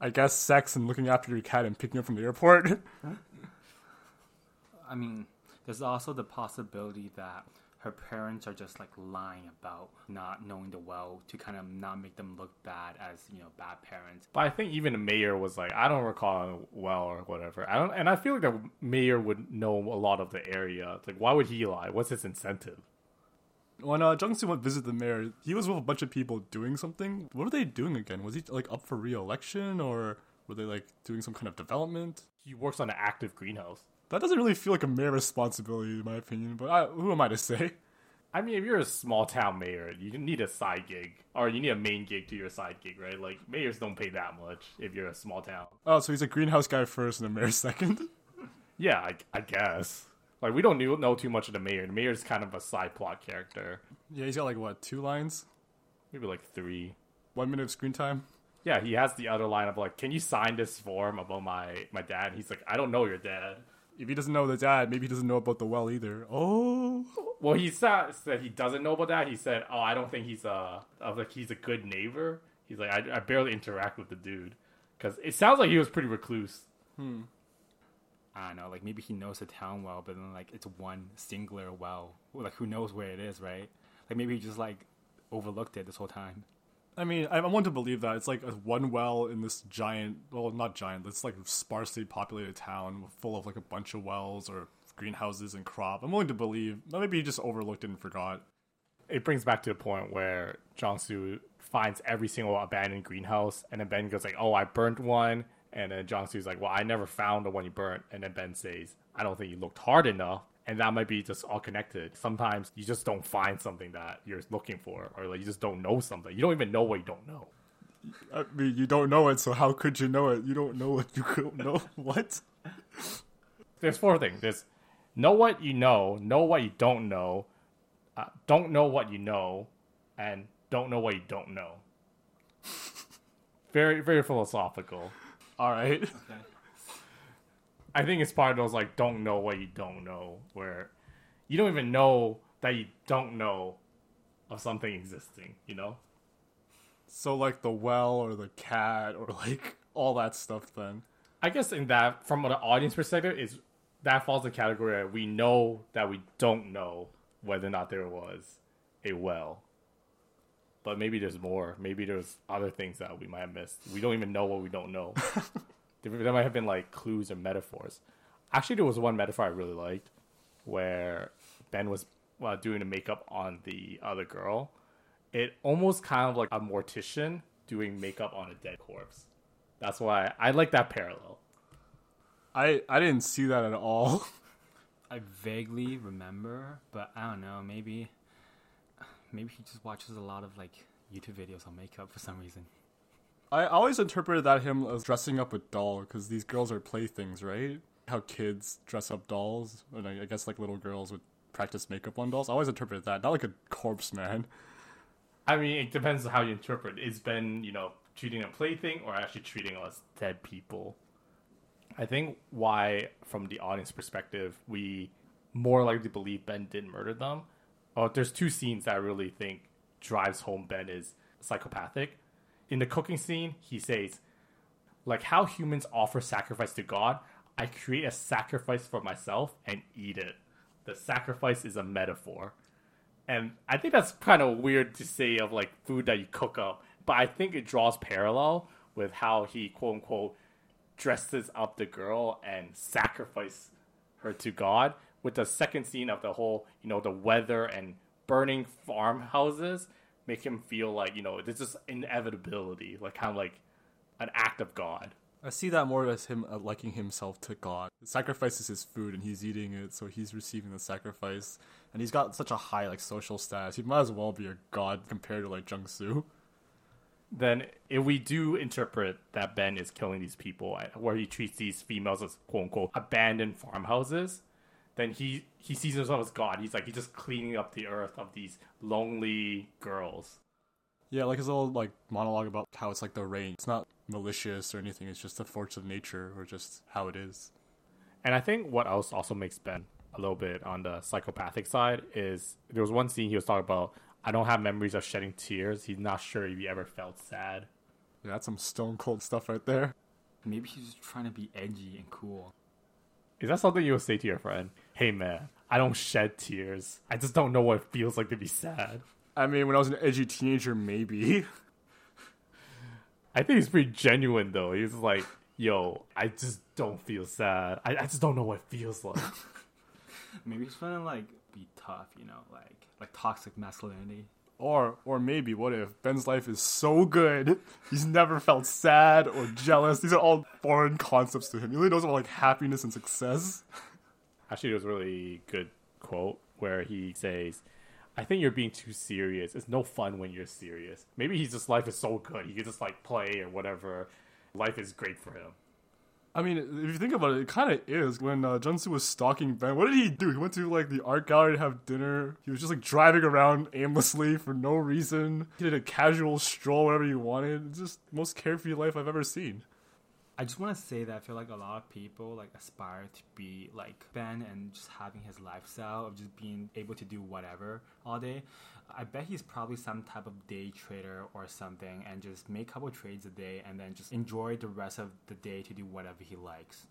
I guess sex and looking after your cat and picking up from the airport. I mean, there's also the possibility that her parents are just like lying about not knowing the well to kind of not make them look bad as you know bad parents. But I think even the mayor was like, I don't recall well or whatever. I don't, and I feel like the mayor would know a lot of the area. It's like, why would he lie? What's his incentive? When uh, Jung Soo went visit the mayor, he was with a bunch of people doing something. What were they doing again? Was he like up for re-election or were they like doing some kind of development? He works on an active greenhouse. That doesn't really feel like a mayor responsibility, in my opinion. But I, who am I to say? I mean, if you're a small town mayor, you need a side gig, or you need a main gig to your side gig, right? Like mayors don't pay that much if you're a small town. Oh, so he's a greenhouse guy first and a mayor second. Yeah, I, I guess. Like we don't know too much of the mayor. The mayor's kind of a side plot character, yeah, he's got like what two lines, maybe like three. one minute of screen time. Yeah, he has the other line of like, "Can you sign this form about my my dad?" And he's like, "I don't know your dad." If he doesn't know the dad, maybe he doesn't know about the well either. Oh, Well, he said said he doesn't know about that. He said, "Oh, I don't think he's a like he's a good neighbor." He's like, "I, I barely interact with the dude," because it sounds like he was pretty recluse. Hmm. I don't know, like maybe he knows the town well, but then like it's one singular well. Like who knows where it is, right? Like maybe he just like overlooked it this whole time. I mean, I, I want to believe that it's like a one well in this giant, well, not giant, it's like sparsely populated town full of like a bunch of wells or greenhouses and crop. I'm willing to believe. Maybe he just overlooked it and forgot. It brings back to the point where Jong-soo finds every single abandoned greenhouse, and then Ben goes like, "Oh, I burnt one," and then Jong-soo's like, "Well, I never found the one you burnt," and then Ben says, "I don't think you looked hard enough." And that might be just all connected. Sometimes you just don't find something that you're looking for, or like you just don't know something. You don't even know what you don't know. I mean, you don't know it, so how could you know it? You don't know what you don't know. What? There's four things. There's know what you know, know what you don't know, uh, don't know what you know, and don't know what you don't know. very, very philosophical. All right. I think it's part of those like don't know what you don't know, where you don't even know that you don't know of something existing. You know? So like the well or the cat or like all that stuff. Then I guess in that, from an audience perspective, is that falls the category of we know that we don't know whether or not there was a well. But maybe there's more. Maybe there's other things that we might have missed. We don't even know what we don't know. there, there might have been like clues or metaphors. Actually, there was one metaphor I really liked where Ben was uh, doing the makeup on the other girl. It almost kind of like a mortician doing makeup on a dead corpse. That's why I like that parallel. I I didn't see that at all. I vaguely remember, but I don't know. Maybe, maybe he just watches a lot of like YouTube videos on makeup for some reason. I always interpreted that him as dressing up a doll because these girls are playthings, right? How kids dress up dolls, and I I guess like little girls would practice makeup on dolls. I always interpreted that, not like a corpse man. I mean, it depends on how you interpret. Is Ben, you know, treating a plaything or actually treating us dead people? I think why, from the audience perspective, we more likely believe Ben didn't murder them. Oh, there's two scenes that I really think drives home Ben is psychopathic. In the cooking scene, he says, like how humans offer sacrifice to God, I create a sacrifice for myself and eat it. The sacrifice is a metaphor. And I think that's kind of weird to say of like food that you cook up, but I think it draws parallel with how he quote unquote dresses up the girl and sacrifice her to God. With the second scene of the whole, you know, the weather and burning farmhouses make him feel like, you know, this is inevitability, like kind of like an act of God. I see that more as him uh, liking himself to God. The sacrifice is his food, and he's eating it, so he's receiving the sacrifice. And he's got such a high like social status. He might as well be a god compared to like Jung Soo. Then, if we do interpret that Ben is killing these people, where he treats these females as quote unquote abandoned farmhouses, then he he sees himself as God. He's like he's just cleaning up the earth of these lonely girls. Yeah, like his little like monologue about how it's like the rain. It's not malicious or anything. It's just the force of nature or just how it is. And I think what else also makes Ben a little bit on the psychopathic side is there was one scene he was talking about. I don't have memories of shedding tears. He's not sure if he ever felt sad. Yeah, that's some stone cold stuff right there. Maybe he's just trying to be edgy and cool. Is that something you would say to your friend? Hey man, I don't shed tears. I just don't know what it feels like to be sad. I mean, when I was an edgy teenager, maybe. I think he's pretty genuine though. He's like, yo, I just don't feel sad. I, I just don't know what it feels like. Maybe he's trying to like be tough, you know, like like toxic masculinity. Or, or maybe, what if Ben's life is so good, he's never felt sad or jealous? These are all foreign concepts to him. He only knows about like happiness and success. Actually, was a really good quote where he says, I think you're being too serious. It's no fun when you're serious. Maybe he's just life is so good. He can just like play or whatever. Life is great for him. I mean, if you think about it, it kind of is. When uh, was stalking Ben, what did he do? He went to like the art gallery to have dinner. He was just like driving around aimlessly for no reason. He did a casual stroll, whatever he wanted. It's just most carefree life I've ever seen. I just want to say that I feel like a lot of people like aspire to be like Ben and just having his lifestyle of just being able to do whatever all day. I bet he's probably some type of day trader or something and just make a couple trades a day and then just enjoy the rest of the day to do whatever he likes.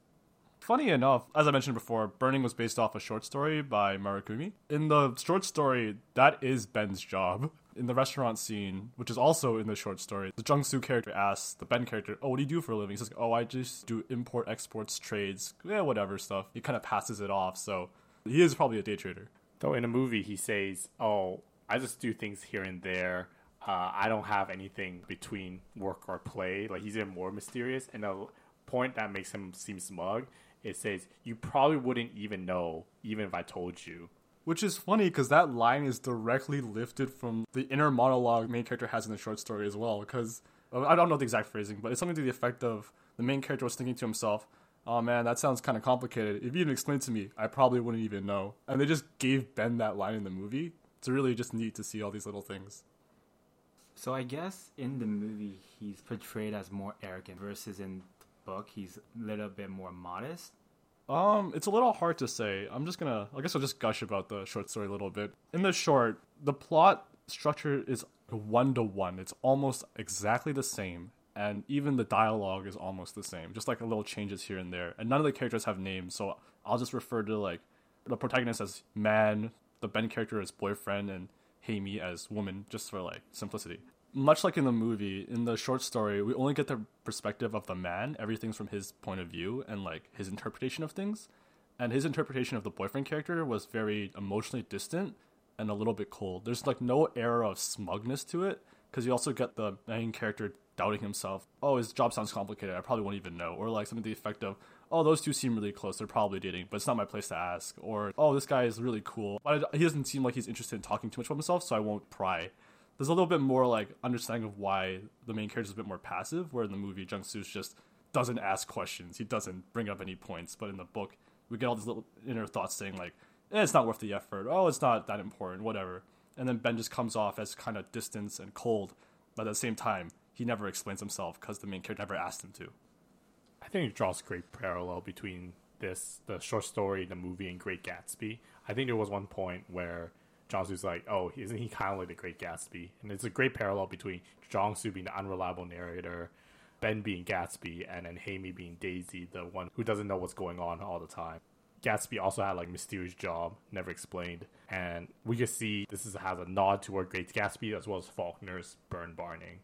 Funny enough, as I mentioned before, Burning was based off a short story by Murakami. In the short story, that is Ben's job. In the restaurant scene, which is also in the short story, the Jung Soo character asks the Ben character, Oh, what do you do for a living? He says, Oh, I just do import, exports, trades, yeah, whatever stuff. He kind of passes it off, so he is probably a day trader. Though in a movie, he says, Oh, I just do things here and there. Uh, I don't have anything between work or play. Like he's even more mysterious. And the point that makes him seem smug, it says, You probably wouldn't even know, even if I told you. Which is funny because that line is directly lifted from the inner monologue main character has in the short story as well. Because I don't know the exact phrasing, but it's something to the effect of the main character was thinking to himself, "Oh man, that sounds kind of complicated. If you didn't explain to me, I probably wouldn't even know." And they just gave Ben that line in the movie. It's really just neat to see all these little things. So I guess in the movie he's portrayed as more arrogant versus in the book he's a little bit more modest. Um, it's a little hard to say. I'm just gonna, I guess I'll just gush about the short story a little bit. In the short, the plot structure is one to one. It's almost exactly the same, and even the dialogue is almost the same. Just like a little changes here and there. And none of the characters have names, so I'll just refer to like the protagonist as man, the Ben character as boyfriend, and Hae-mi as woman, just for like simplicity much like in the movie, in the short story, we only get the perspective of the man. Everything's from his point of view and like his interpretation of things. And his interpretation of the boyfriend character was very emotionally distant and a little bit cold. There's like no air of smugness to it because you also get the main character doubting himself. Oh, his job sounds complicated. I probably won't even know. Or like something to the effect of, oh, those two seem really close. They're probably dating, but it's not my place to ask. Or oh, this guy is really cool, but he doesn't seem like he's interested in talking too much about himself, so I won't pry there's a little bit more like understanding of why the main character is a bit more passive, where in the movie Jung Soo's just doesn't ask questions. He doesn't bring up any points. But in the book, we get all these little inner thoughts saying like, eh, "It's not worth the effort. Oh, it's not that important. Whatever." And then Ben just comes off as kind of distant and cold, but at the same time, he never explains himself because the main character never asked him to. I think it draws a great parallel between this, the short story, the movie, and Great Gatsby. I think there was one point where Jong-Soo's like, oh, isn't he kind of like the Great Gatsby? And it's a great parallel between Jong-Soo being the unreliable narrator, Ben being Gatsby, and then Hae-mi being Daisy, the one who doesn't know what's going on all the time. Gatsby also had like mysterious job, never explained, and we can see this is, has a nod toward Great Gatsby as well as Faulkner's burn barning.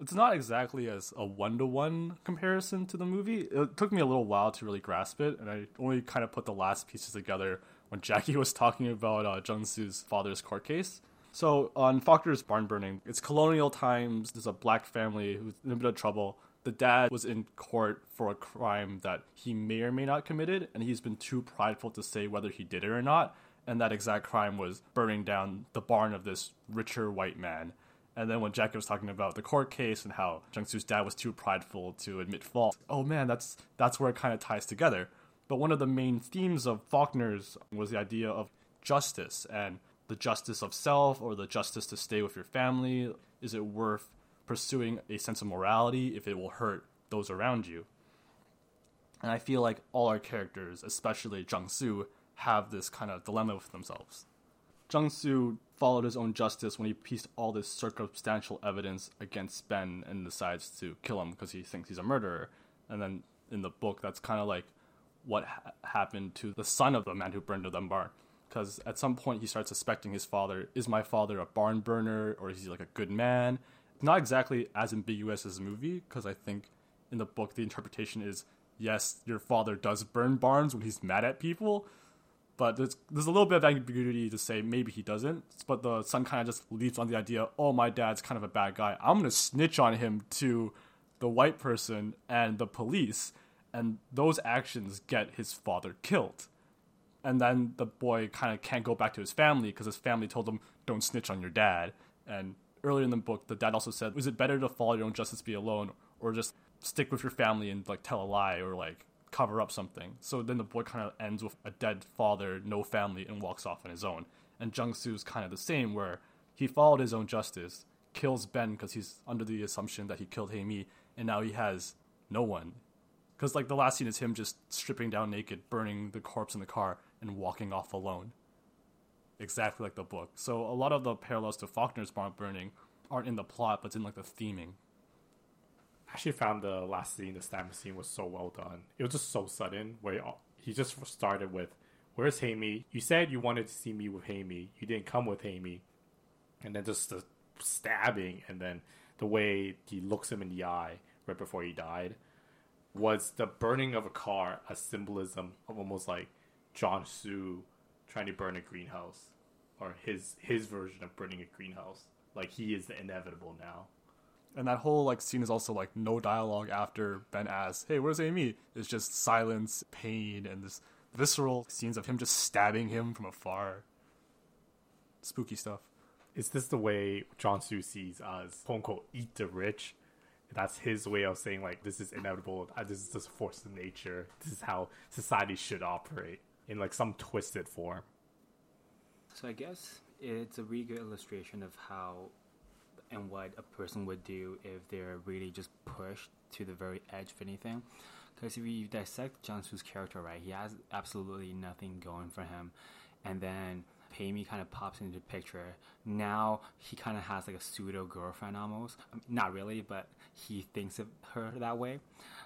It's not exactly as a one to one comparison to the movie. It took me a little while to really grasp it, and I only kind of put the last pieces together when Jackie was talking about uh, Jung-Soo's father's court case. So on Faulkner's barn burning, it's colonial times. There's a black family who's in a bit of trouble. The dad was in court for a crime that he may or may not committed, and he's been too prideful to say whether he did it or not. And that exact crime was burning down the barn of this richer white man. And then when Jackie was talking about the court case and how Jung-Soo's dad was too prideful to admit fault, oh man, that's that's where it kind of ties together. But one of the main themes of Faulkner's was the idea of justice and the justice of self or the justice to stay with your family. Is it worth pursuing a sense of morality if it will hurt those around you? And I feel like all our characters, especially Jung-Soo, have this kind of dilemma with themselves. Jung-Soo followed his own justice when he pieced all this circumstantial evidence against Ben and decides to kill him because he thinks he's a murderer. And then in the book, that's kind of like what ha- happened to the son of the man who burned the barn. Because at some point, he starts suspecting his father is my father a barn burner or is he like a good man? Not exactly as ambiguous as the movie, because I think in the book, the interpretation is yes, your father does burn barns when he's mad at people, but there's there's a little bit of ambiguity to say maybe he doesn't. But the son kind of just leaps on the idea, oh, my dad's kind of a bad guy. I'm gonna snitch on him to the white person and the police, and those actions get his father killed. And then the boy kind of can't go back to his family because his family told him, "Don't snitch on your dad." And earlier in the book, the dad also said, "Is it better to follow your own justice, be alone, or just stick with your family and like tell a lie or like cover up something. So then the boy kind of ends with a dead father, no family, and walks off on his own. And Jung Soo's kind of the same, where he followed his own justice, kills Ben because he's under the assumption that he killed Hae and now he has no one. Because like the last scene is him just stripping down naked, burning the corpse in the car, and walking off alone. Exactly like the book. So a lot of the parallels to Faulkner's barn burning aren't in the plot, but it's in like the theming actually found the last scene, the stabbing scene, was so well done. It was just so sudden. Where he just started with, "Where's Hae-mi? You said you wanted to see me with Hae-mi. You didn't come with Hae-mi." And then just the stabbing, and then the way he looks him in the eye right before he died, was the burning of a car a symbolism of almost like Jong-Soo trying to burn a greenhouse, or his his version of burning a greenhouse. Like he is the inevitable now and that whole like scene is also like no dialogue after Ben asks, "Hey, where's Hae-mi?" It's just silence, pain, and this visceral scenes of him just stabbing him from afar. Spooky stuff. Is this the way Jong-Soo sees us, quote unquote, eat the rich? That's his way of saying like this is inevitable. Uh, this is just a force of nature. This is how society should operate in like some twisted form. So I guess it's a really good illustration of how and what a person would do if they're really just pushed to the very edge of anything. Because if you dissect Jong-Soo's character, right, he has absolutely nothing going for him. And then Hae-mi kind of pops into the picture. Now he kind of has like a pseudo girlfriend almost. Not really, but he thinks of her that way.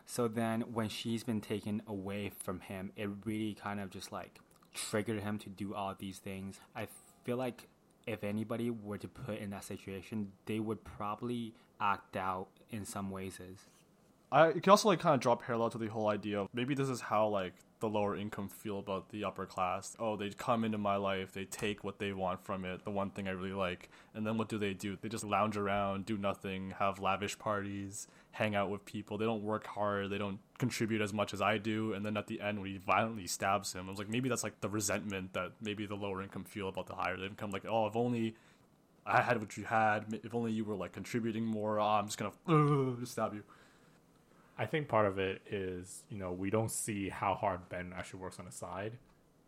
So then when she's been taken away from him, it really kind of just like triggered him to do all these things. I feel like if anybody were to put in that situation, they would probably act out in some ways. I it can also like kind of draw parallel to the whole idea of maybe this is how like the lower income feel about the upper class. Oh, they come into my life, they take what they want from it, the one thing I really like, and then what do they do? They just lounge around, do nothing, have lavish parties, hang out with people. They don't work hard, they don't contribute as much as I do, and then at the end when he violently stabs him, I was like maybe that's like the resentment that maybe the lower income feel about the higher income. Like, oh, if only I had what you had, if only you were like contributing more, oh, I'm just gonna uh, stab you. I think part of it is, you know, we don't see how hard Ben actually works on the side.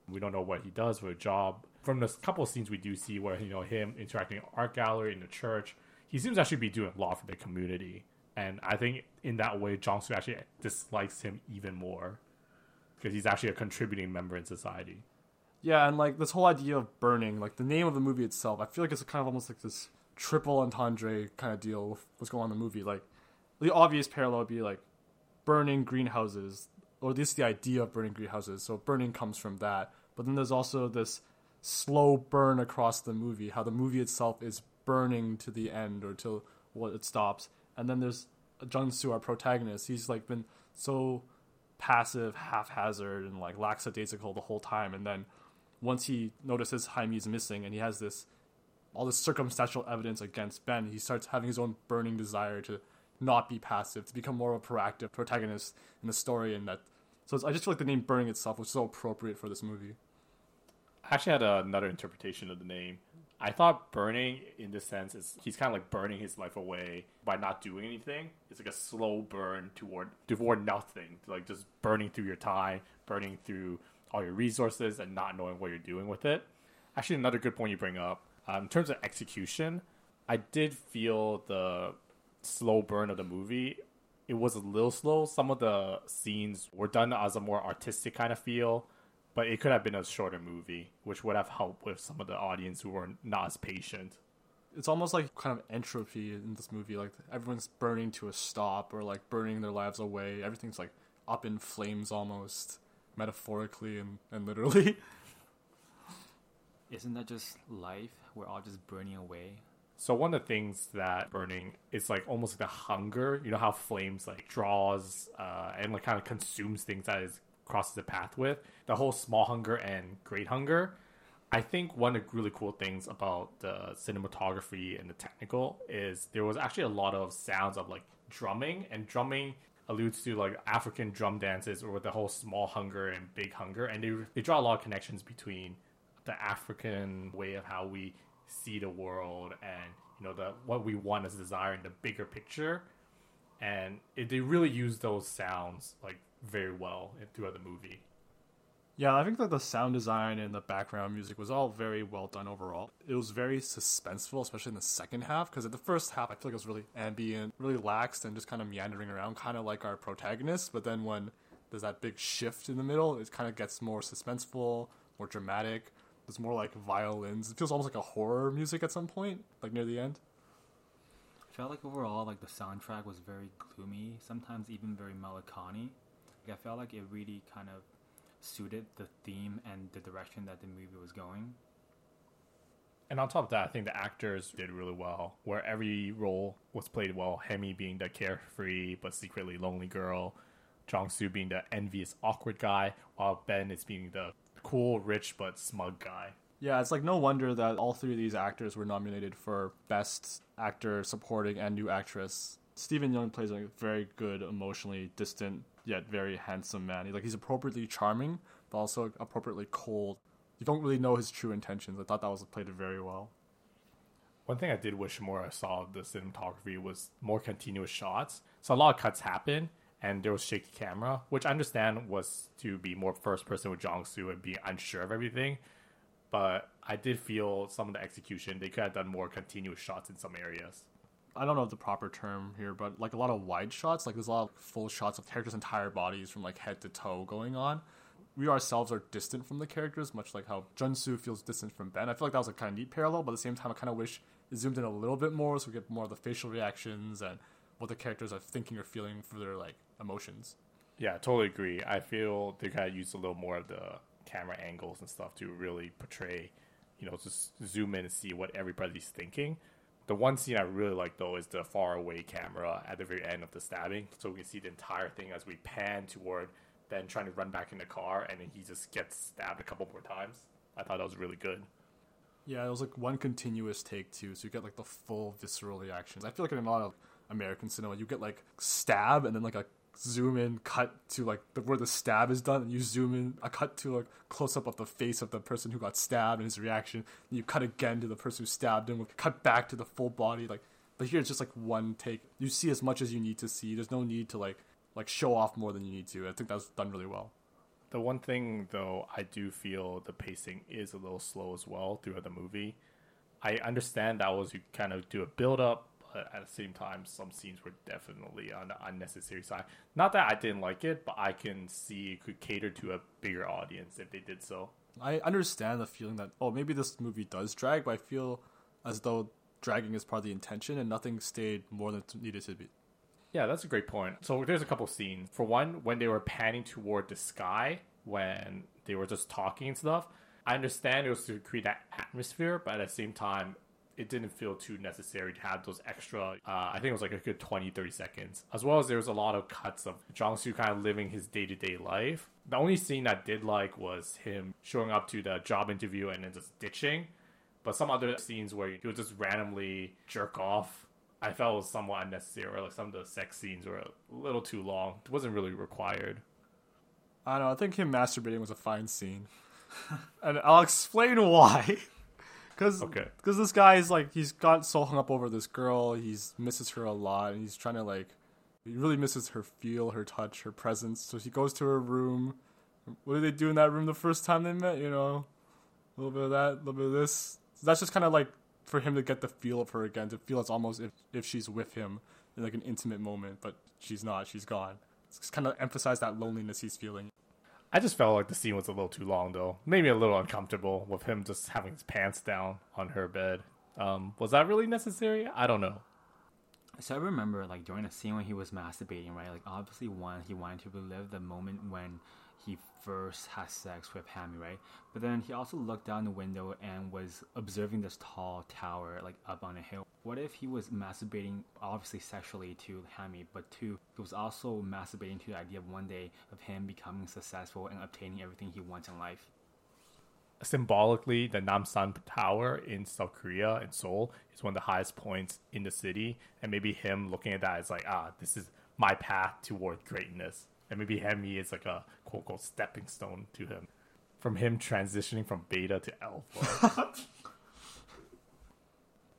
We don't know what he does for a job. From the couple of scenes we do see where, you know, him interacting in art gallery in the church, he seems actually be doing a lot for the community. and I think in that way, Jong Soo actually dislikes him even more because he's actually a contributing member in society. Yeah, and like this whole idea of burning, like the name of the movie itself, I feel like it's kind of almost like this triple entendre kind of deal with what's going on in the movie. Like the obvious parallel would be like burning greenhouses, or at least the idea of burning greenhouses. So burning comes from that. But then there's also this slow burn across the movie, how the movie itself is burning to the end or till what it stops. And then there's Jung Soo, our protagonist. He's like been so passive, haphazard, and like lackadaisical the whole time. And then once he notices Hae-mi's missing and he has this all this circumstantial evidence against Ben, he starts having his own burning desire to not be passive, to become more of a proactive protagonist in the story. And that, so I just feel like the name "Burning" itself was so appropriate for this movie. I actually had another interpretation of the name. I thought burning, in this sense, is he's kind of like burning his life away by not doing anything. It's like a slow burn toward toward nothing, like just burning through your time, burning through all your resources, and not knowing what you're doing with it. Actually, another good point you bring up um, in terms of execution, I did feel the slow burn of the movie. It was a little slow. Some of the scenes were done as a more artistic kind of feel but it could have been a shorter movie, which would have helped with some of the audience who were not as patient. It's almost like kind of entropy in this movie. Like everyone's burning to a stop or like burning their lives away. Everything's like up in flames almost, metaphorically and, and literally. Isn't that just life? We're all just burning away. So one of the things that burning is like almost like the hunger. You know how flames like draws uh, and like kind of consumes things that is crosses the path with the whole small hunger and great hunger. I think one of the really cool things about the cinematography and the technical is there was actually a lot of sounds of like drumming, and drumming alludes to like African drum dances or with the whole small hunger and big hunger, and they they draw a lot of connections between the African way of how we see the world and you know the what we want as desire in the bigger picture, and it, they really use those sounds like very well throughout the movie. Yeah, I think that the sound design and the background music was all very well done overall. It was very suspenseful, especially in the second half, because in the first half, I feel like it was really ambient, really lax, and just kind of meandering around, kind of like our protagonist. But then when there's that big shift in the middle, it kind of gets more suspenseful, more dramatic. There's more like violins. It feels almost like a horror music at some point, like near the end. I felt like overall, like the soundtrack was very gloomy, sometimes even very melancholy. Like I felt like it really kind of suited the theme and the direction that the movie was going. And on top of that, I think the actors did really well, where every role was played well. Hae-mi being the carefree but secretly lonely girl, Jong Soo being the envious, awkward guy, while Ben is being the cool, rich but smug guy. Yeah, it's like no wonder that all three of these actors were nominated for Best Actor, Supporting, and New Actress. Steven Yeun plays a very good, emotionally distant yet very handsome man. He, like he's appropriately charming, but also appropriately cold. You don't really know his true intentions. I thought that was played very well. One thing I did wish more I saw of the cinematography was more continuous shots. So a lot of cuts happen, and there was shaky camera, which I understand was to be more first person with Jong and be unsure of everything. But I did feel some of the execution they could have done more continuous shots in some areas. I don't know the proper term here, but like a lot of wide shots, like there's a lot of full shots of characters' entire bodies from like head to toe going on. We ourselves are distant from the characters, much like how Junsu feels distant from Ben. I feel like that was a kind of neat parallel, but at the same time, I kind of wish it zoomed in a little bit more so we get more of the facial reactions and what the characters are thinking or feeling for their like emotions. Yeah, totally agree. I feel they gotta use a little more of the camera angles and stuff to really portray, you know, just zoom in and see what everybody's thinking. The one scene I really like though is the far away camera at the very end of the stabbing, so we can see the entire thing as we pan toward Ben trying to run back in the car, and then he just gets stabbed a couple more times. I thought that was really good. Yeah, it was like one continuous take too, so you get like the full visceral reactions. I feel like in a lot of American cinema, you get like stab and then like a zoom in cut to like the, where the stab is done and you zoom in a cut to like close up of the face of the person who got stabbed and his reaction and you cut again to the person who stabbed him cut back to the full body like but here it's just like one take. You see as much as you need to see. There's no need to like like show off more than you need to. I think that's done really well. The one thing though i do feel the pacing is a little slow as well throughout the movie. I understand that was you kind of do a build up but at the same time, some scenes were definitely on the unnecessary side. Not that I didn't like it, but I can see it could cater to a bigger audience if they did so. I understand the feeling that oh maybe this movie does drag, but I feel as though dragging is part of the intention and nothing stayed more than needed to be. Yeah, that's a great point. So there's a couple scenes. For one, when they were panning toward the sky, when they were just talking and stuff, I understand it was to create that atmosphere, but at the same time, it didn't feel too necessary to have those extra, uh, I think it was like a good 20, 30 seconds. As well as there was a lot of cuts of Jong Soo kind of living his day to day life. The only scene I did like was him showing up to the job interview and then just ditching. But some other scenes where he would just randomly jerk off, I felt was somewhat unnecessary. Or Like some of the sex scenes were a little too long. It wasn't really required. I don't know. I think him masturbating was a fine scene, and I'll explain why. Because Okay. cause this guy is like he's got so hung up over this girl, he's misses her a lot, and he's trying to like he really misses her feel, her touch, her presence. So he goes to her room. What did they do in that room the first time they met? You know, a little bit of that, a little bit of this. So that's just kind of like for him to get the feel of her again, to feel it's almost if if she's with him in like an intimate moment, but she's not, she's gone. It's kind of emphasize that loneliness he's feeling. I just felt like the scene was a little too long, though. Made me a little uncomfortable with him just having his pants down on her bed. Um, was that really necessary? I don't know. So I remember like during the scene when he was masturbating, right? Like obviously one, he wanted to relive the moment when he first has sex with Hae-mi, right? But then he also looked down the window and was observing this tall tower like up on a hill. What if he was masturbating obviously sexually to Hae-mi, but two, he was also masturbating to the idea of one day of him becoming successful and obtaining everything he wants in life? Symbolically, the Namsan Tower in South Korea in Seoul is one of the highest points in the city, and maybe him looking at that is like, ah, this is my path toward greatness, and maybe Hae-mi is like a quote unquote stepping stone to him, from him transitioning from beta to alpha.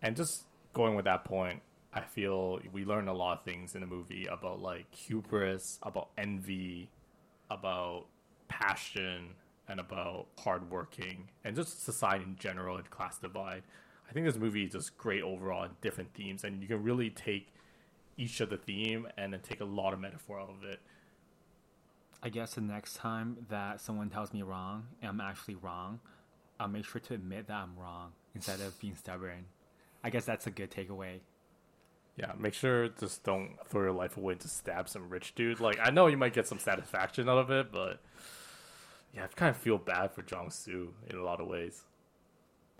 and just going with that point, I feel we learn a lot of things in the movie about like hubris, about envy, about passion, and about hardworking, and just society in general and class divide. I think this movie is just great overall in different themes, and you can really take each of the theme and then take a lot of metaphor out of it. I guess the next time that someone tells me wrong and I'm actually wrong, I'll make sure to admit that I'm wrong instead of being stubborn. I guess that's a good takeaway. Yeah, make sure just don't throw your life away to stab some rich dude. Like I know you might get some satisfaction out of it, but yeah, I kind of feel bad for Jong Soo in a lot of ways.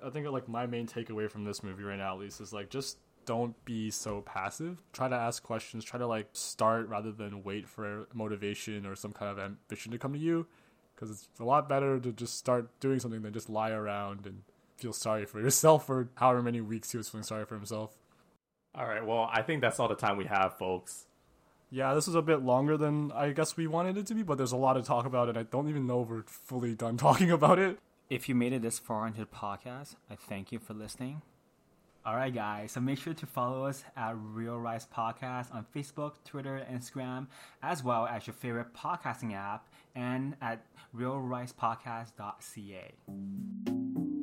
I think like my main takeaway from this movie right now, at least, is like just don't be so passive. Try to ask questions. Try to like start rather than wait for motivation or some kind of ambition to come to you. Because it's a lot better to just start doing something than just lie around and feel sorry for yourself for however many weeks he was feeling sorry for himself. All right, well, I think that's all the time we have, folks. Yeah, this was a bit longer than I guess we wanted it to be, but there's a lot to talk about, and I don't even know if we're fully done talking about it. If you made it this far into the podcast, I thank you for listening. All right, guys. So make sure to follow us at Real Rice Podcast on Facebook, Twitter, Instagram, as well as your favorite podcasting app and at realricepodcast.ca.